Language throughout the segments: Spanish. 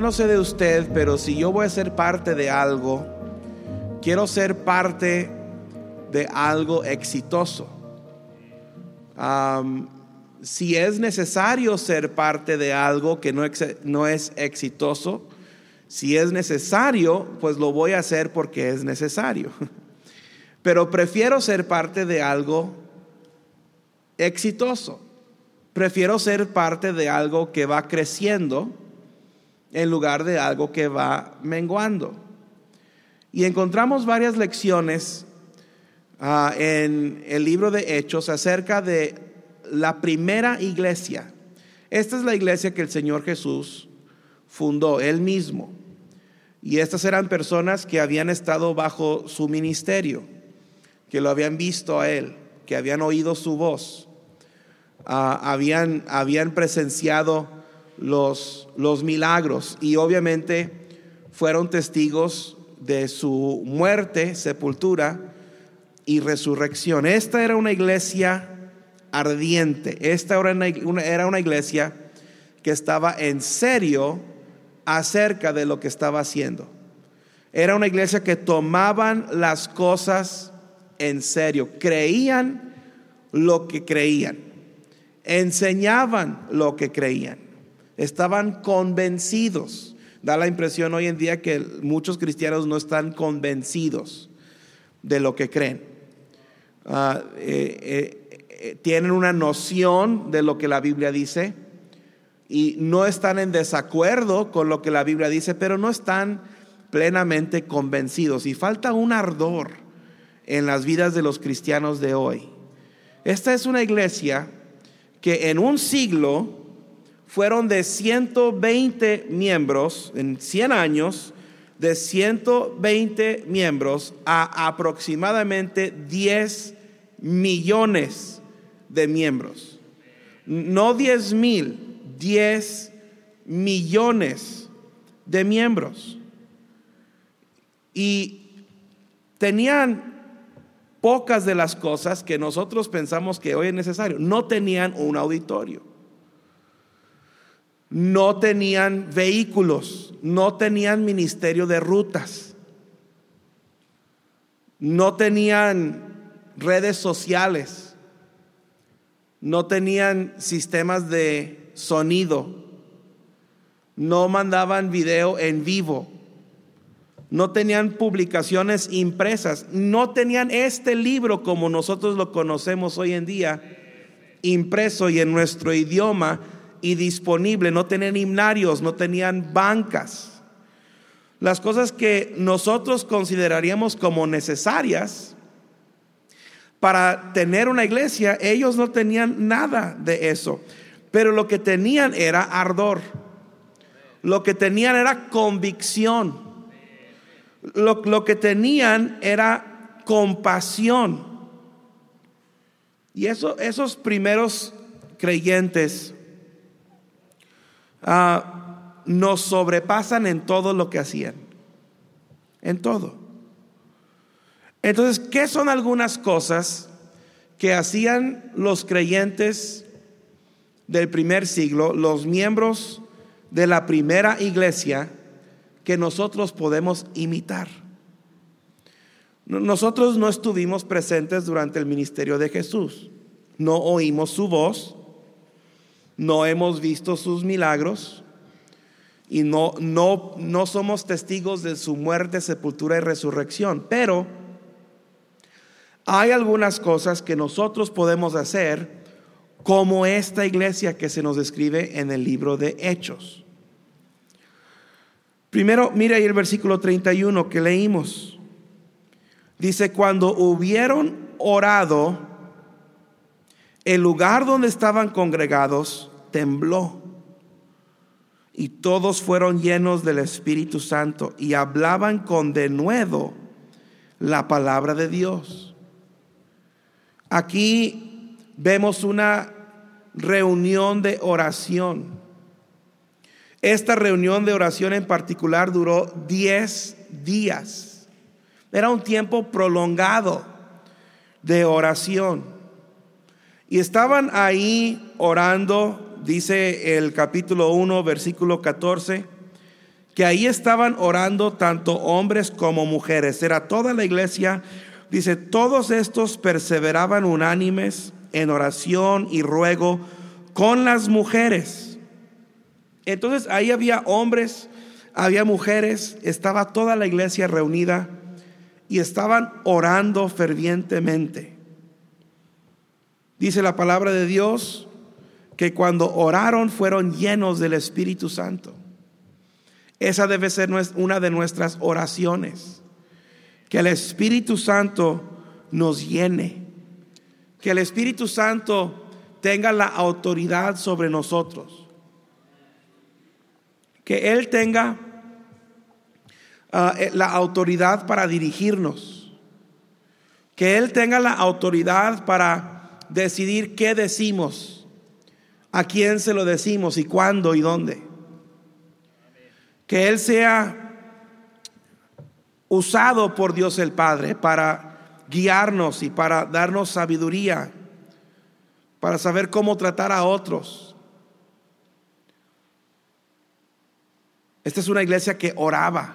No sé de usted, pero si yo voy a ser parte de algo, quiero ser parte de algo exitoso. si es necesario ser parte de algo que no, no es exitoso, si es necesario, pues lo voy a hacer porque es necesario. Pero prefiero ser parte de algo exitoso. Prefiero ser parte de algo que va creciendo en lugar de algo que va menguando. Y encontramos varias lecciones ah, en el libro de Hechos acerca de la primera iglesia. Esta es la iglesia que el Señor Jesús fundó él mismo. Y estas eran personas que habían estado bajo su ministerio, que lo habían visto a él, que habían oído su voz, ah, habían, habían presenciado los, los milagros. Y obviamente fueron testigos de su muerte, sepultura y resurrección. Esta era una iglesia ardiente, esta era una, era una iglesia que estaba en serio acerca de lo que estaba haciendo. Era una iglesia que tomaban las cosas en serio, creían lo que creían, enseñaban lo que creían, estaban convencidos. Da la impresión hoy en día que muchos cristianos no están convencidos de lo que creen. Ah, eh, eh, eh, tienen una noción de lo que la Biblia dice, y no están en desacuerdo con lo que la Biblia dice, pero no están plenamente convencidos. Y falta un ardor en las vidas de los cristianos de hoy. Esta es una iglesia que en un siglo fueron de 120 miembros, en 100 años, de 120 miembros a aproximadamente 10 millones de miembros. No 10 mil, 10 millones de miembros. Y tenían pocas de las cosas que nosotros pensamos que hoy es necesario. No tenían un auditorio. No tenían vehículos, no tenían ministerio de rutas, no tenían redes sociales, no tenían sistemas de sonido, no mandaban video en vivo, no tenían publicaciones impresas, no tenían este libro como nosotros lo conocemos hoy en día, impreso y en nuestro idioma y disponible, no tenían himnarios, no tenían bancas. Las cosas que nosotros consideraríamos como necesarias para tener una iglesia, ellos no tenían nada de eso. Pero lo que tenían era ardor. Lo que tenían era convicción. Lo, que tenían era compasión. Y eso, esos primeros creyentes ah, nos sobrepasan en todo lo que hacían. En todo. Entonces, ¿qué son algunas cosas que hacían los creyentes del primer siglo, los miembros de la primera iglesia que nosotros podemos imitar. Nosotros no estuvimos presentes durante el ministerio de Jesús, no oímos su voz, no hemos visto sus milagros y no, no, no somos testigos de su muerte, sepultura y resurrección, pero hay algunas cosas que nosotros podemos hacer como esta iglesia que se nos describe en el libro de Hechos. Primero, mira ahí el versículo 31 que leímos. Dice, cuando hubieron orado, el lugar donde estaban congregados tembló y todos fueron llenos del Espíritu Santo y hablaban con denuedo la palabra de Dios. Aquí vemos una reunión de oración. Esta reunión de oración en particular duró 10 días. Era un tiempo prolongado de oración. Y estaban ahí orando, dice el capítulo 1, versículo 14, que ahí estaban orando tanto hombres como mujeres. Era toda la iglesia. Dice, todos estos perseveraban unánimes en oración y ruego con las mujeres. Entonces ahí había hombres, había mujeres, estaba toda la iglesia reunida y estaban orando fervientemente. Dice la palabra de Dios que cuando oraron fueron llenos del Espíritu Santo. Esa debe ser una de nuestras oraciones. Que el Espíritu Santo nos llene. Que el Espíritu Santo tenga la autoridad sobre nosotros. Que Él tenga ah, eh, la autoridad para dirigirnos. Que Él tenga la autoridad para decidir qué decimos, a quién se lo decimos y cuándo y dónde que Él sea usado por Dios el Padre para guiarnos y para darnos sabiduría, para saber cómo tratar a otros. Esta es una iglesia que oraba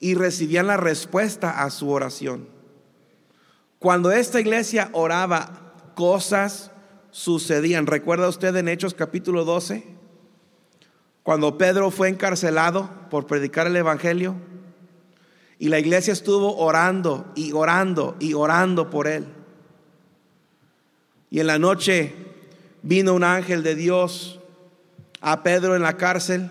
y recibían la respuesta a su oración. Cuando esta iglesia oraba, cosas sucedían. ¿Recuerda usted en Hechos capítulo 12? Cuando Pedro fue encarcelado por predicar el Evangelio y la iglesia estuvo orando y orando y orando por él. Y en la noche vino un ángel de Dios a Pedro en la cárcel,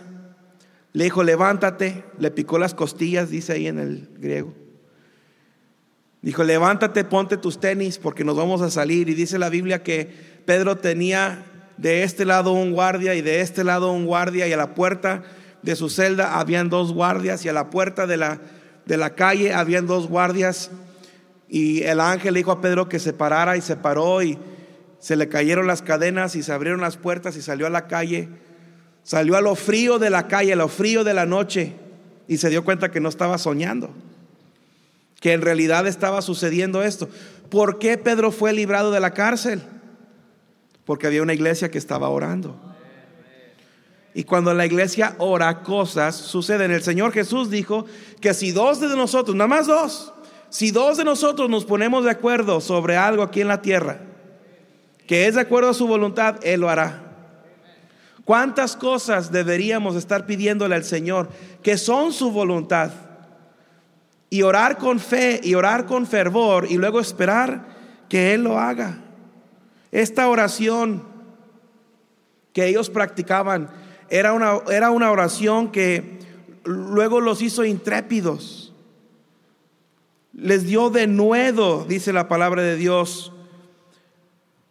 le dijo, levántate, le picó las costillas, dice ahí en el griego. Dijo, levántate, ponte tus tenis porque nos vamos a salir. Y dice la Biblia que Pedro tenía de este lado un guardia y de este lado un guardia y a la puerta de su celda habían dos guardias y a la puerta de la, de la calle habían dos guardias y el ángel dijo a Pedro que se parara y se paró y se le cayeron las cadenas y se abrieron las puertas y salió a la calle, salió a lo frío de la calle, a lo frío de la noche y se dio cuenta que no estaba soñando, que en realidad estaba sucediendo esto. ¿Por qué Pedro fue librado de la cárcel? Porque había una iglesia que estaba orando. Y cuando la iglesia ora, cosas suceden. El Señor Jesús dijo que si dos de nosotros, nada más dos, si dos de nosotros nos ponemos de acuerdo sobre algo aquí en la tierra, que es de acuerdo a su voluntad, Él lo hará. ¿Cuántas cosas deberíamos estar pidiéndole al Señor que son su voluntad? Y orar con fe y orar con fervor y luego esperar que Él lo haga. Esta oración que ellos practicaban era una, era una oración que luego los hizo intrépidos. Les dio de nuevo, dice la palabra de Dios,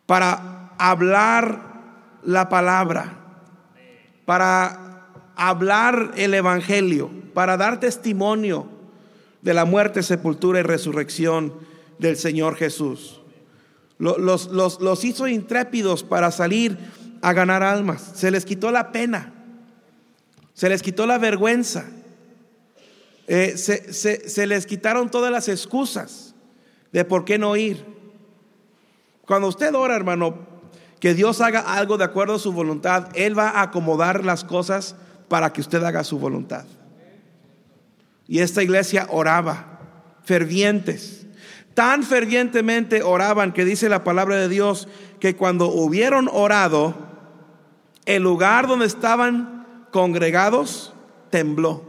para hablar la palabra, para hablar el Evangelio, para dar testimonio de la muerte, sepultura y resurrección del Señor Jesús los, los, hizo intrépidos para salir a ganar almas. Se les quitó la pena, se les quitó la vergüenza, eh, se, se, les quitaron todas las excusas de por qué no ir. Cuando usted ora, hermano, que Dios haga algo de acuerdo a su voluntad, Él va a acomodar las cosas para que usted haga su voluntad. Y esta iglesia oraba, fervientes Tan fervientemente oraban que dice la palabra de Dios que cuando hubieron orado, el lugar donde estaban congregados tembló.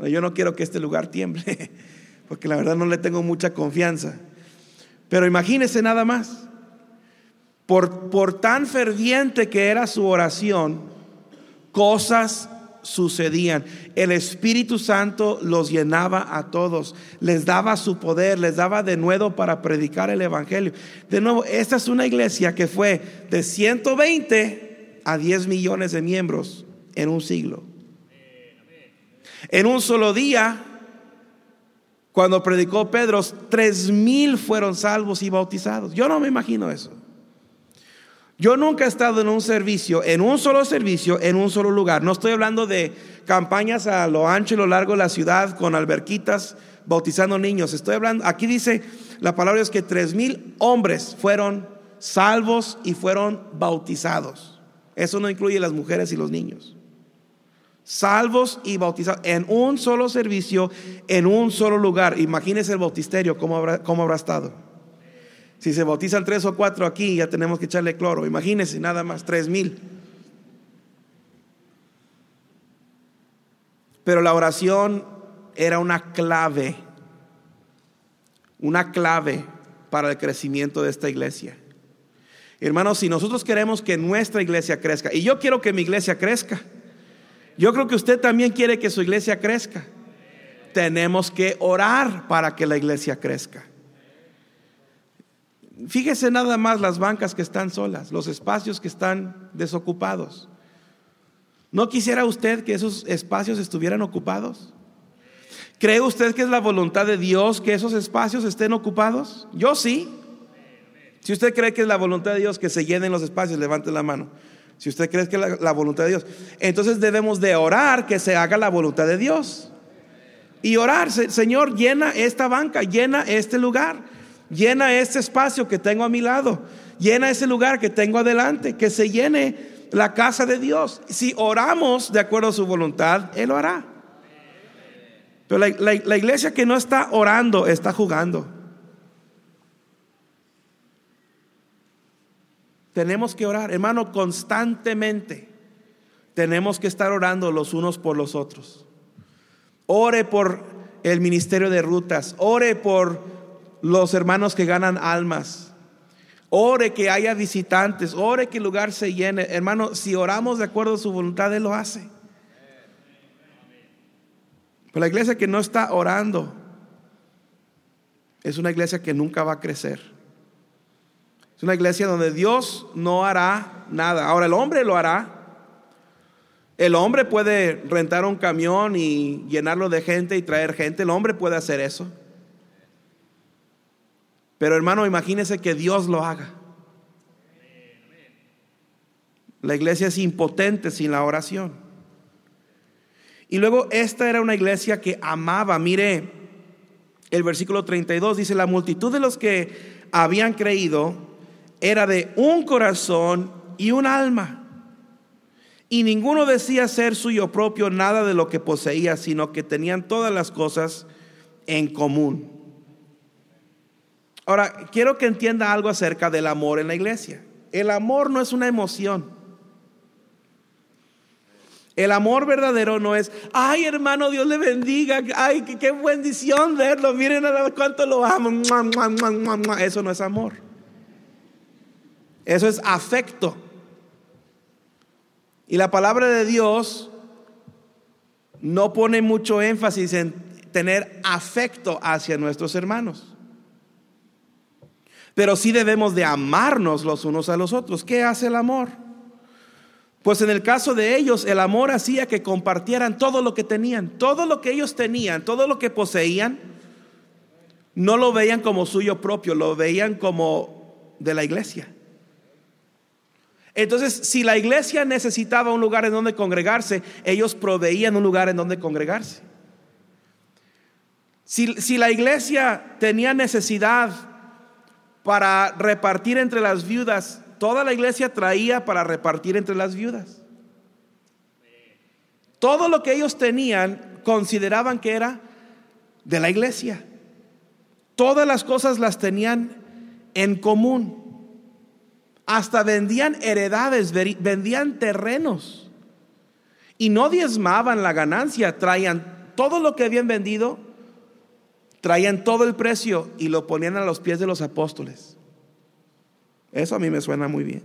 Yo no quiero que este lugar tiemble, porque la verdad no le tengo mucha confianza. Pero imagínese nada más. Por, por tan ferviente que era su oración, cosas sucedían. El Espíritu Santo los llenaba a todos, les daba su poder, les daba de nuevo para predicar el Evangelio. De nuevo, esta es una iglesia que fue de 120 a 10 millones de miembros en un siglo. En un solo día, cuando predicó Pedro, tres mil fueron salvos y bautizados. Yo no me imagino eso. Yo nunca he estado en un servicio, en un solo servicio, en un solo lugar. No estoy hablando de campañas a lo ancho y lo largo de la ciudad con alberquitas bautizando niños. Estoy hablando, aquí dice la palabra es que tres mil hombres fueron salvos y fueron bautizados. Eso no incluye las mujeres y los niños. salvos y bautizados en un solo servicio, en un solo lugar. Imagínese el bautisterio, cómo cómo habrá estado. Si se bautizan tres o cuatro aquí, ya tenemos que echarle cloro. Imagínese nada más, tres mil. Pero la oración era una clave, una clave para el crecimiento de esta iglesia. Hermanos, si nosotros queremos que nuestra iglesia crezca, y yo quiero que mi iglesia crezca, yo creo que usted también quiere que su iglesia crezca. Tenemos que orar para que la iglesia crezca. Fíjese nada más las bancas que están solas, los espacios que están desocupados. ¿No quisiera usted que esos espacios estuvieran ocupados? ¿Cree usted que es la voluntad de Dios que esos espacios estén ocupados? Yo sí. Si usted cree que es la voluntad de Dios que se llenen los espacios, levante la mano. Si usted cree que es la, voluntad de Dios, entonces debemos de orar que se haga la voluntad de Dios. Y orar, Señor, llena esta banca, llena este lugar, llena este espacio que tengo a mi lado, llena ese lugar que tengo adelante, que se llene la casa de Dios. Si oramos de acuerdo a su voluntad, Él lo hará. Pero la iglesia que no está orando está jugando. Tenemos que orar, hermano, constantemente. Tenemos que estar orando los unos por los otros. Ore por el ministerio de rutas, ore por los hermanos que ganan almas. Ore que haya visitantes, ore que el lugar se llene. Hermano, si oramos de acuerdo a su voluntad, Él lo hace. Pero la iglesia que no está orando es una iglesia que nunca va a crecer. Es una iglesia donde Dios no hará nada. Ahora el hombre lo hará. El hombre puede rentar un camión y llenarlo de gente y traer gente. El hombre puede hacer eso. Pero hermano, imagínese que Dios lo haga. La iglesia es impotente sin la oración. Y luego esta era una iglesia que amaba. Mire, el versículo 32 dice, la multitud de los que habían creído era de un corazón y un alma. Y ninguno decía ser suyo propio nada de lo que poseía, sino que tenían todas las cosas en común. Ahora, quiero que entienda algo acerca del amor en la iglesia. El amor no es una emoción. El amor verdadero no es, ay hermano, Dios le bendiga, ay, qué, bendición verlo, miren cuánto lo amo. Eso no es amor. Eso es afecto. Y la palabra de Dios no pone mucho énfasis en tener afecto hacia nuestros hermanos. Pero sí debemos de amarnos los unos a los otros. ¿Qué hace el amor? Pues en el caso de ellos, el amor hacía que compartieran todo lo que tenían, todo lo que ellos tenían, todo lo que poseían, no lo veían como suyo propio, lo veían como de la iglesia. Entonces, si la iglesia necesitaba un lugar en donde congregarse, ellos proveían un lugar en donde congregarse. Si, la iglesia tenía necesidad para repartir entre las viudas, toda la iglesia traía para repartir entre las viudas. Todo lo que ellos tenían consideraban que era de la iglesia. Todas las cosas las tenían en común. Hasta vendían heredades, vendían terrenos. Y no diezmaban la ganancia, traían todo lo que habían vendido, traían todo el precio y lo ponían a los pies de los apóstoles. Eso a mí me suena muy bien.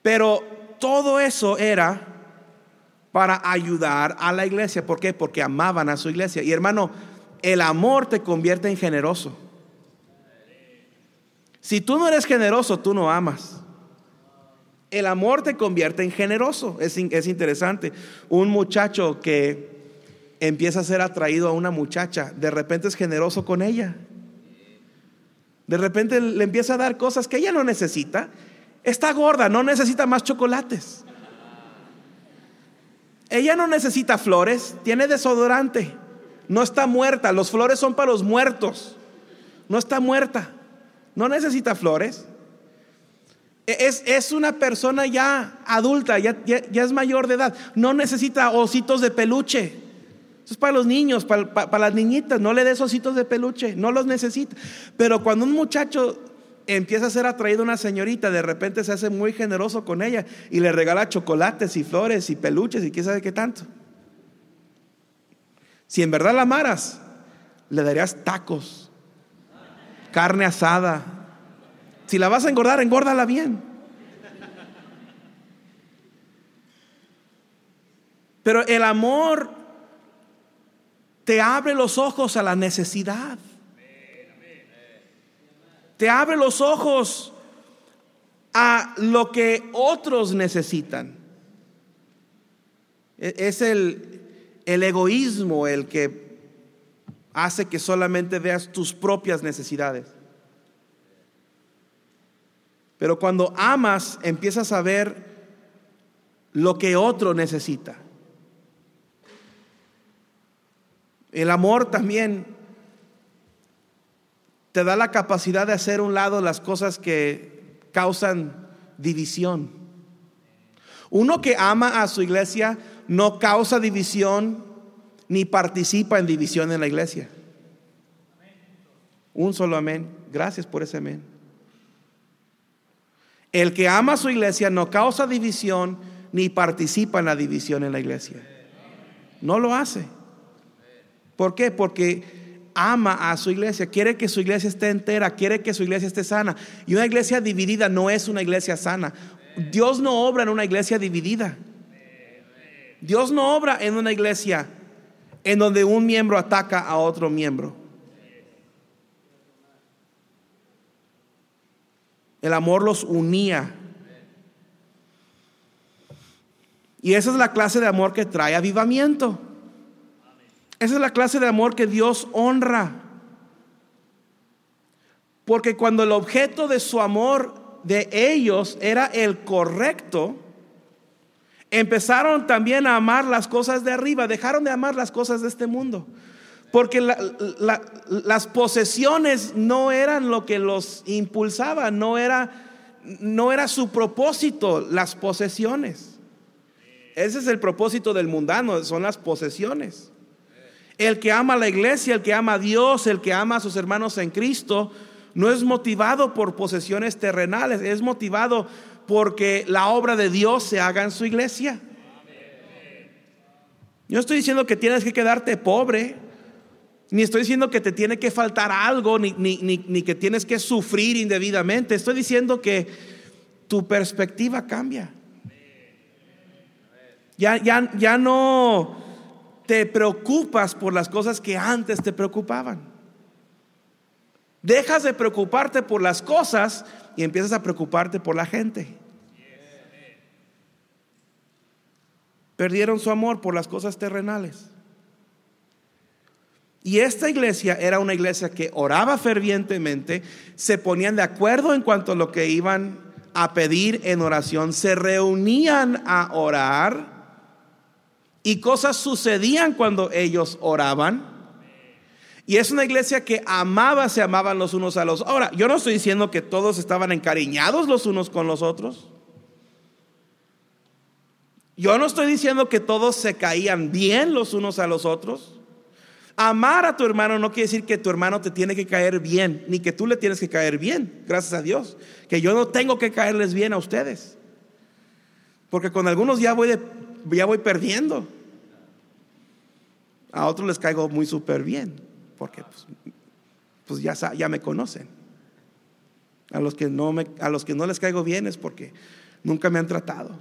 Pero todo eso era para ayudar a la iglesia. ¿Por qué? Porque amaban a su iglesia. Y hermano, el amor te convierte en generoso. Si tú no eres generoso, tú no amas. El amor te convierte en generoso. Es, es, interesante. Un muchacho que empieza a ser atraído a una muchacha, de repente es generoso con ella. De repente le empieza a dar cosas que ella no necesita. Está gorda, no necesita más chocolates. Ella no necesita flores, tiene desodorante. No está muerta, los flores son para los muertos. No está muerta. No necesita flores. Es, es una persona ya adulta, ya, ya, es mayor de edad. No necesita ositos de peluche. Eso es para los niños, para, para las niñitas. No le des ositos de peluche, no los necesita. Pero cuando un muchacho empieza a ser atraído a una señorita, de repente se hace muy generoso con ella y le regala chocolates y flores y peluches y quién sabe qué tanto. Si en verdad la amaras, le darías tacos, carne asada. Si la vas a engordar, engórdala bien. Pero el amor te abre los ojos a la necesidad. Te abre los ojos a lo que otros necesitan. E-, es el, el egoísmo el que hace que solamente veas tus propias necesidades. Pero cuando amas, empiezas a ver lo que otro necesita. El amor también te da la capacidad de hacer un lado las cosas que causan división. Uno que ama a su iglesia no causa división ni participa en división en la iglesia. Un solo amén. Gracias por ese amén. El que ama a su iglesia no causa división ni participa en la división en la iglesia. No lo hace. ¿Por qué? Porque ama a su iglesia, quiere que su iglesia esté entera, quiere que su iglesia esté sana. Y una iglesia dividida no es una iglesia sana. Dios no obra en una iglesia dividida. Dios no obra en una iglesia en donde un miembro ataca a otro miembro. El amor los unía. Y esa es la clase de amor que trae avivamiento. Esa es la clase de amor que Dios honra. Porque cuando el objeto de su amor de ellos era el correcto, empezaron también a amar las cosas de arriba, dejaron de amar las cosas de este mundo. Porque las posesiones no eran lo que los impulsaba, no era, no era su propósito las posesiones. Ese es el propósito del mundano, son las posesiones. El que ama a la iglesia, el que ama a Dios, el que ama a sus hermanos en Cristo, no es motivado por posesiones terrenales, es motivado porque la obra de Dios se haga en su iglesia. Yo estoy diciendo que tienes que quedarte pobre, ni estoy diciendo que te tiene que faltar algo, ni, ni, que tienes que sufrir indebidamente. Estoy diciendo que tu perspectiva cambia. Ya, ya, ya no te preocupas por las cosas que antes te preocupaban. Dejas de preocuparte por las cosas y empiezas a preocuparte por la gente. Perdieron su amor por las cosas terrenales. Y esta iglesia era una iglesia que oraba fervientemente, se ponían de acuerdo en cuanto a lo que iban a pedir en oración, se reunían a orar y cosas sucedían cuando ellos oraban. Y es una iglesia que amaba, se amaban los unos a los otros. Ahora, yo no estoy diciendo que todos estaban encariñados los unos con los otros. Yo no estoy diciendo que todos se caían bien los unos a los otros. Amar a tu hermano no quiere decir que tu hermano te tiene que caer bien, ni que tú le tienes que caer bien, gracias a Dios. Que yo no tengo que caerles bien a ustedes. Porque con algunos ya voy, ya voy perdiendo. A otros les caigo muy súper bien porque pues, pues, ya, ya me conocen. A los, que no me, a los que no les caigo bien es porque nunca me han tratado.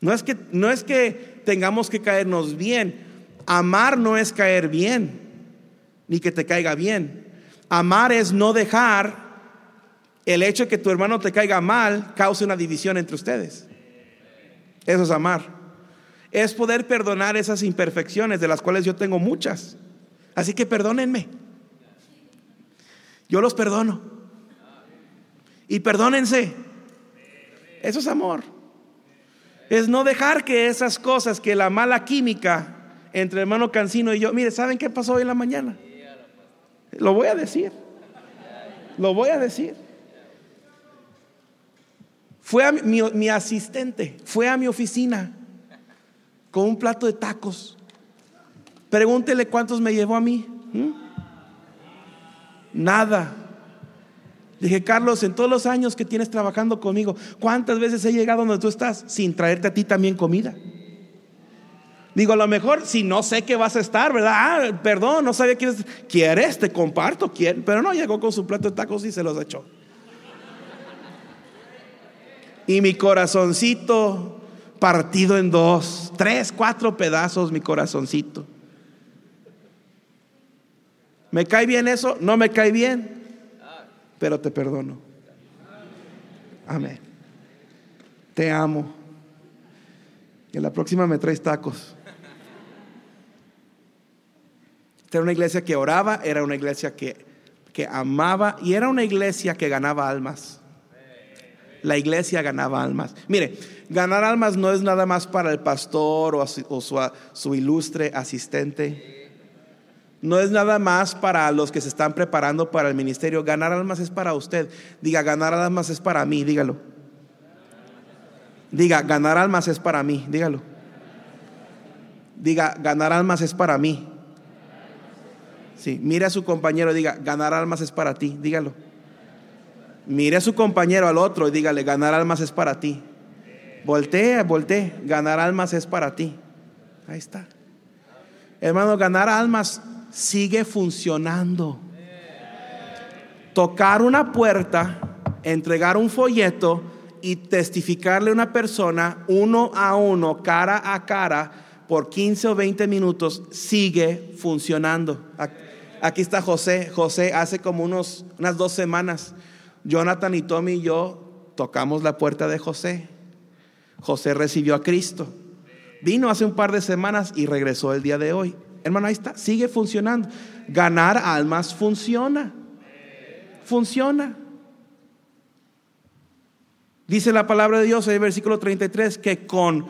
No es que, no es que tengamos que caernos bien. Amar no es caer bien, ni que te caiga bien. Amar es no dejar el hecho de que tu hermano te caiga mal cause una división entre ustedes. Eso es amar es poder perdonar esas imperfecciones, de las cuales yo tengo muchas. Así que perdónenme. Yo los perdono. Y perdónense. Eso es amor. Es no dejar que esas cosas, que la mala química entre hermano Cancino y yo, mire, ¿saben qué pasó hoy en la mañana? Lo voy a decir. Lo voy a decir. Fue a mi, asistente, fue a mi oficina con un plato de tacos. Pregúntele cuántos me llevó a mí. ¿Mm? Nada. Dije, Carlos, en todos los años que tienes trabajando conmigo, ¿cuántas veces he llegado donde tú estás sin traerte a ti también comida? Digo, a lo mejor si no sé que vas a estar, ¿verdad? Ah, perdón, no sabía que quieres, te comparto, quiere, pero no llegó con su plato de tacos y se los echó. Y mi corazoncito partido en dos, tres, cuatro pedazos, mi corazoncito. ¿Me cae bien eso? No me cae bien, pero te perdono. Amén. Te amo. Y en la próxima me traes tacos. Era una iglesia que oraba, era una iglesia que, que amaba y era una iglesia que ganaba almas. La iglesia ganaba almas. Mire, ganar almas no es nada más para el pastor o, su, ilustre asistente. No es nada más para los que se están preparando para el ministerio. Ganar almas es para usted. Diga, ganar almas es para mí, dígalo. Diga, ganar almas es para mí, dígalo. Diga, ganar almas es para mí. Sí, mire a su compañero diga, ganar almas es para ti, dígalo. Mire a su compañero al otro y dígale, ganar almas es para ti. Voltea, voltee, ganar almas es para ti. Ahí está. Hermano, ganar almas sigue funcionando. Tocar una puerta, entregar un folleto y testificarle a una persona uno a uno, cara a cara, por 15 o 20 minutos, sigue funcionando. Aquí está José. José hace como unos, unas dos semanas. Jonathan y Tommy y yo tocamos la puerta de José. José recibió a Cristo. Vino hace un par de semanas y regresó el día de hoy. Hermano, ahí está, sigue funcionando. Ganar almas funciona. Funciona. Dice la palabra de Dios en el versículo 33 que con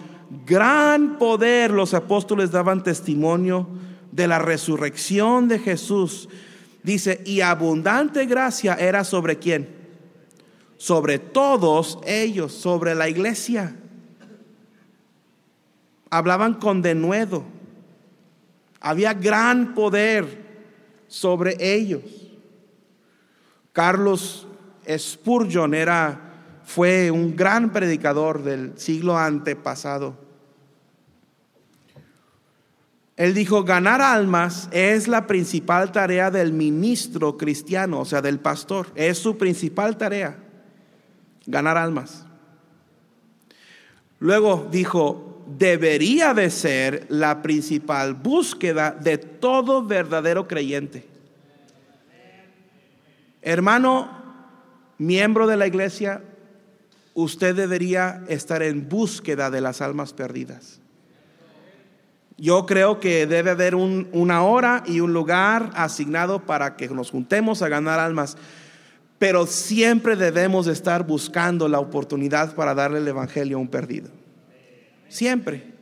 gran poder los apóstoles daban testimonio de la resurrección de Jesús, dice, y abundante gracia era sobre quién? Sobre todos ellos, sobre la iglesia. Hablaban con denuedo. Había gran poder sobre ellos. Carlos Spurgeon era fue un gran predicador del siglo antepasado. Él dijo, ganar almas es la principal tarea del ministro cristiano, o sea, del pastor. Es su principal tarea, ganar almas. Luego dijo, debería de ser la principal búsqueda de todo verdadero creyente. Hermano, miembro de la iglesia, usted debería estar en búsqueda de las almas perdidas. Yo creo que debe haber una hora y un lugar asignado para que nos juntemos a ganar almas, pero siempre debemos estar buscando la oportunidad para darle el Evangelio a un perdido. Siempre.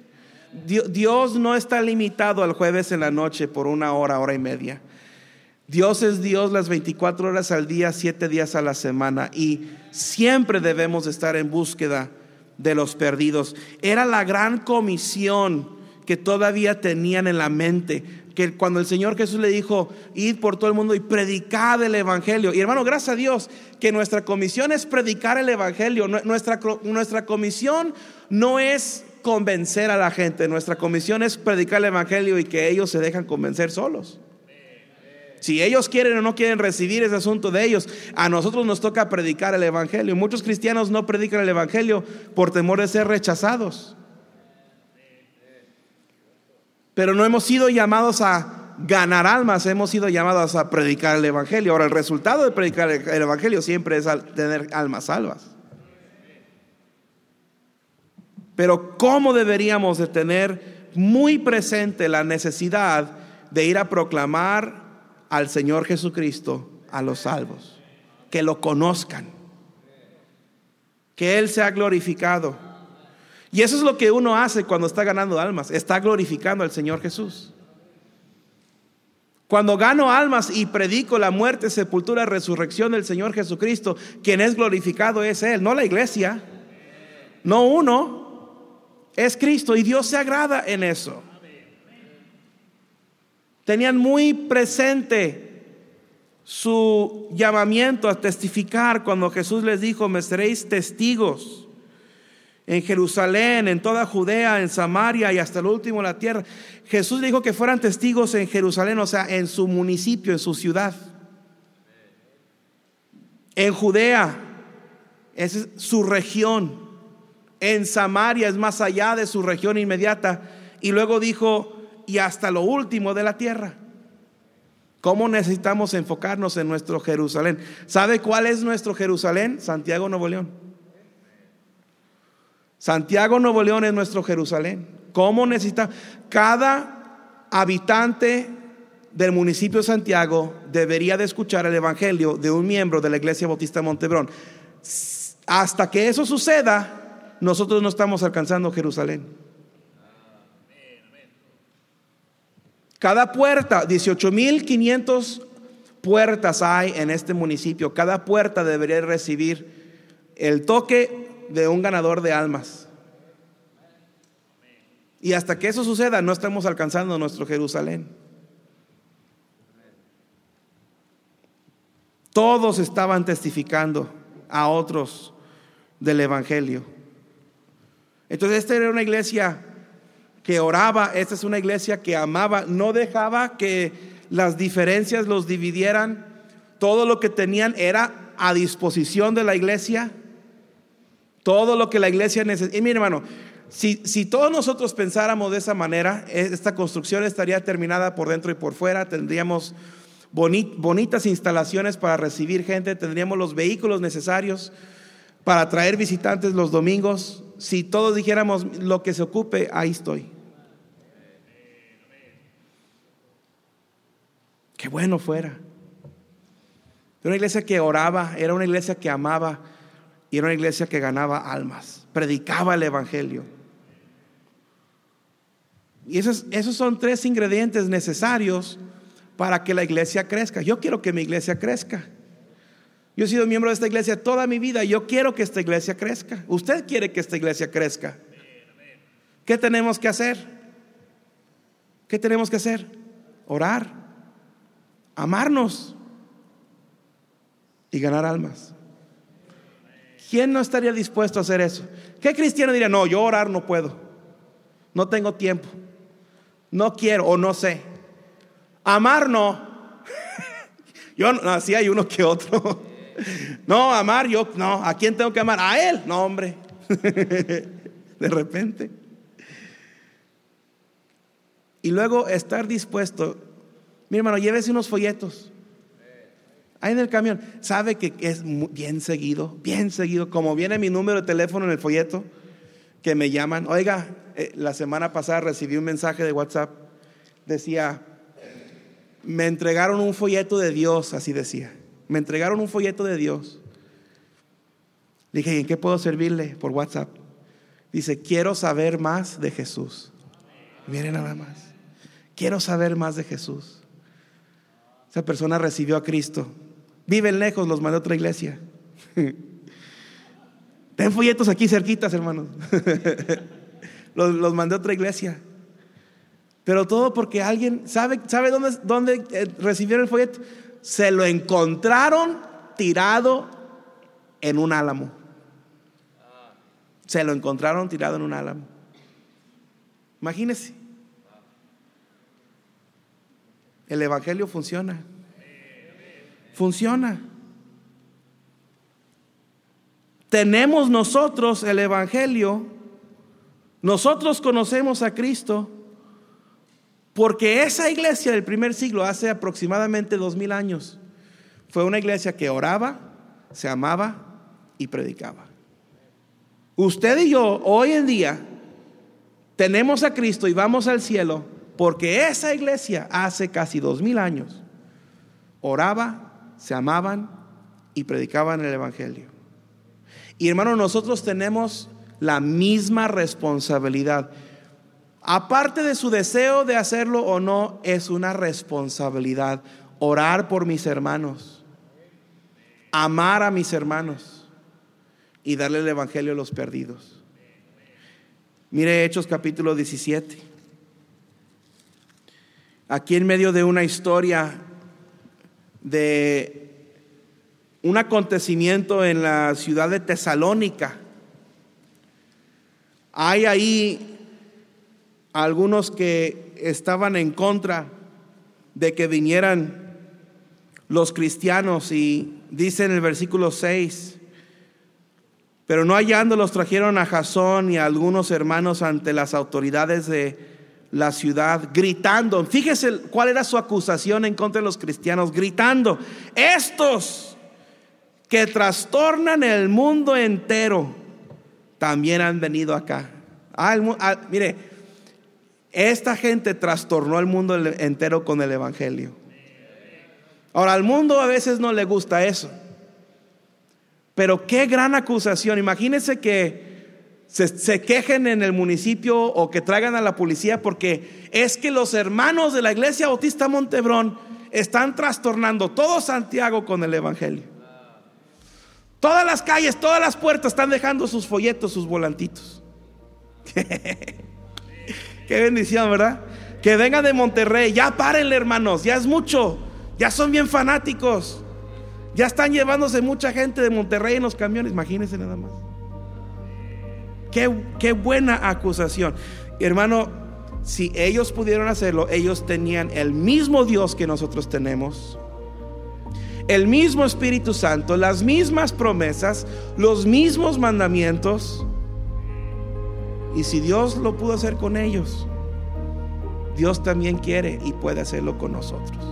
Dios no está limitado al jueves en la noche por una hora, hora y media. Dios es Dios las 24 horas al día, 7 días a la semana y siempre debemos estar en búsqueda de los perdidos. Era la gran comisión que todavía tenían en la mente. Que cuando el Señor Jesús le dijo, id por todo el mundo y predicad el Evangelio. Y hermano, gracias a Dios que nuestra comisión es predicar el Evangelio. Nuestra, nuestra comisión no es convencer a la gente, nuestra comisión es predicar el Evangelio y que ellos se dejan convencer solos. Si ellos quieren o no quieren recibir ese asunto de ellos, a nosotros nos toca predicar el Evangelio. Muchos cristianos no predican el Evangelio por temor de ser rechazados. Pero no hemos sido llamados a ganar almas, hemos sido llamados a predicar el Evangelio. Ahora, el resultado de predicar el Evangelio siempre es tener almas salvas. Pero ¿cómo deberíamos de tener muy presente la necesidad de ir a proclamar al Señor Jesucristo a los salvos? Que lo conozcan, que Él sea glorificado y eso es lo que uno hace cuando está ganando almas, está glorificando al Señor Jesús. Cuando gano almas y predico la muerte, sepultura, resurrección del Señor Jesucristo, quien es glorificado es Él, no la iglesia, no uno, es Cristo y Dios se agrada en eso. Tenían muy presente su llamamiento a testificar cuando Jesús les dijo, me seréis testigos en Jerusalén, en toda Judea, en Samaria y hasta el último de la tierra. Jesús dijo que fueran testigos en Jerusalén, o sea, en su municipio, en su ciudad. En Judea, esa es su región. En Samaria es más allá de su región inmediata. Y luego dijo, y hasta lo último de la tierra. ¿Cómo necesitamos enfocarnos en nuestro Jerusalén? ¿Sabe cuál es nuestro Jerusalén? Santiago Nuevo León. Santiago Nuevo León es nuestro Jerusalén. ¿Cómo necesitamos? Cada habitante del municipio de Santiago debería de escuchar el Evangelio de un miembro de la Iglesia Bautista de Montebrón. Hasta que eso suceda, nosotros no estamos alcanzando Jerusalén. Cada puerta, 18.500 puertas hay en este municipio. Cada puerta debería recibir el toque de un ganador de almas. Y hasta que eso suceda, no estamos alcanzando nuestro Jerusalén. Todos estaban testificando a otros del Evangelio. Entonces, esta era una iglesia que oraba, esta es una iglesia que amaba, no dejaba que las diferencias los dividieran, todo lo que tenían era a disposición de la iglesia, todo lo que la iglesia necesita. Y mi hermano, si, si, todos nosotros pensáramos de esa manera, esta construcción estaría terminada por dentro y por fuera, tendríamos bonitas instalaciones para recibir gente, tendríamos los vehículos necesarios para traer visitantes los domingos. Si todos dijéramos lo que se ocupe, ahí estoy. Qué bueno fuera. Era una iglesia que oraba, era una iglesia que amaba y era una iglesia que ganaba almas, predicaba el Evangelio. Y esos, esos son tres ingredientes necesarios para que la iglesia crezca. Yo quiero que mi iglesia crezca. Yo he sido miembro de esta iglesia toda mi vida. Yo quiero que esta iglesia crezca. Usted quiere que esta iglesia crezca. ¿Qué tenemos que hacer? ¿Qué tenemos que hacer? Orar amarnos y ganar almas. ¿Quién no estaría dispuesto a hacer eso? ¿Qué cristiano diría, no, yo orar no puedo, no tengo tiempo, no quiero o no sé? Amar no. yo así hay uno que otro. no, amar yo, no, ¿a quién tengo que amar? A él, no, hombre. De repente. Y luego estar dispuesto mi hermano, llévese unos folletos. Ahí en el camión. Sabe que es bien seguido, bien seguido. Como viene mi número de teléfono en el folleto, que me llaman. Oiga, eh, la semana pasada recibí un mensaje de WhatsApp. Decía, me entregaron un folleto de Dios, así decía. Me entregaron un folleto de Dios. Dije, ¿en qué puedo servirle por WhatsApp? Dice, quiero saber más de Jesús. Miren nada más. Quiero saber más de Jesús. Esa persona recibió a Cristo. Viven lejos, los mandé a otra iglesia. Ten folletos aquí cerquitas, hermanos. los, los, mandé a otra iglesia. Pero todo porque alguien, ¿sabe, sabe dónde, dónde eh, recibieron el folleto? Se lo encontraron tirado en un álamo. Se lo encontraron tirado en un álamo. Imagínese. El Evangelio funciona. Funciona. Tenemos nosotros el Evangelio. Nosotros conocemos a Cristo. Porque esa iglesia del primer siglo, hace aproximadamente dos mil años, fue una iglesia que oraba, se amaba y predicaba. Usted y yo hoy en día tenemos a Cristo y vamos al cielo porque esa iglesia hace casi dos mil años oraba, se amaban y predicaban el Evangelio. Y hermanos, nosotros tenemos la misma responsabilidad. Aparte de su deseo de hacerlo o no, es una responsabilidad. Orar por mis hermanos, amar a mis hermanos y darle el Evangelio a los perdidos. Mire Hechos capítulo 17. Aquí en medio de una historia de un acontecimiento en la ciudad de Tesalónica, hay ahí algunos que estaban en contra de que vinieran los cristianos y dice en el versículo 6, pero no hallándolos trajeron a Jasón y a algunos hermanos ante las autoridades de la ciudad, gritando. Fíjese cuál era su acusación en contra de los cristianos, gritando, estos que trastornan el mundo entero, también han venido acá. Ah, ah, mire, esta gente trastornó el mundo entero con el Evangelio. Ahora, al mundo a veces no le gusta eso. Pero qué gran acusación. Imagínense que se, quejen en el municipio o que traigan a la policía porque es que los hermanos de la iglesia Bautista Montebrón están trastornando todo Santiago con el Evangelio. Todas las calles, todas las puertas están dejando sus folletos, sus volantitos. Qué bendición, ¿verdad? Que vengan de Monterrey, ya párenle hermanos, ya es mucho, ya son bien fanáticos. Ya están llevándose mucha gente de Monterrey en los camiones, imagínense nada más. Qué, qué buena acusación. Hermano, si ellos pudieron hacerlo, ellos tenían el mismo Dios que nosotros tenemos, el mismo Espíritu Santo, las mismas promesas, los mismos mandamientos. Y si Dios lo pudo hacer con ellos, Dios también quiere y puede hacerlo con nosotros.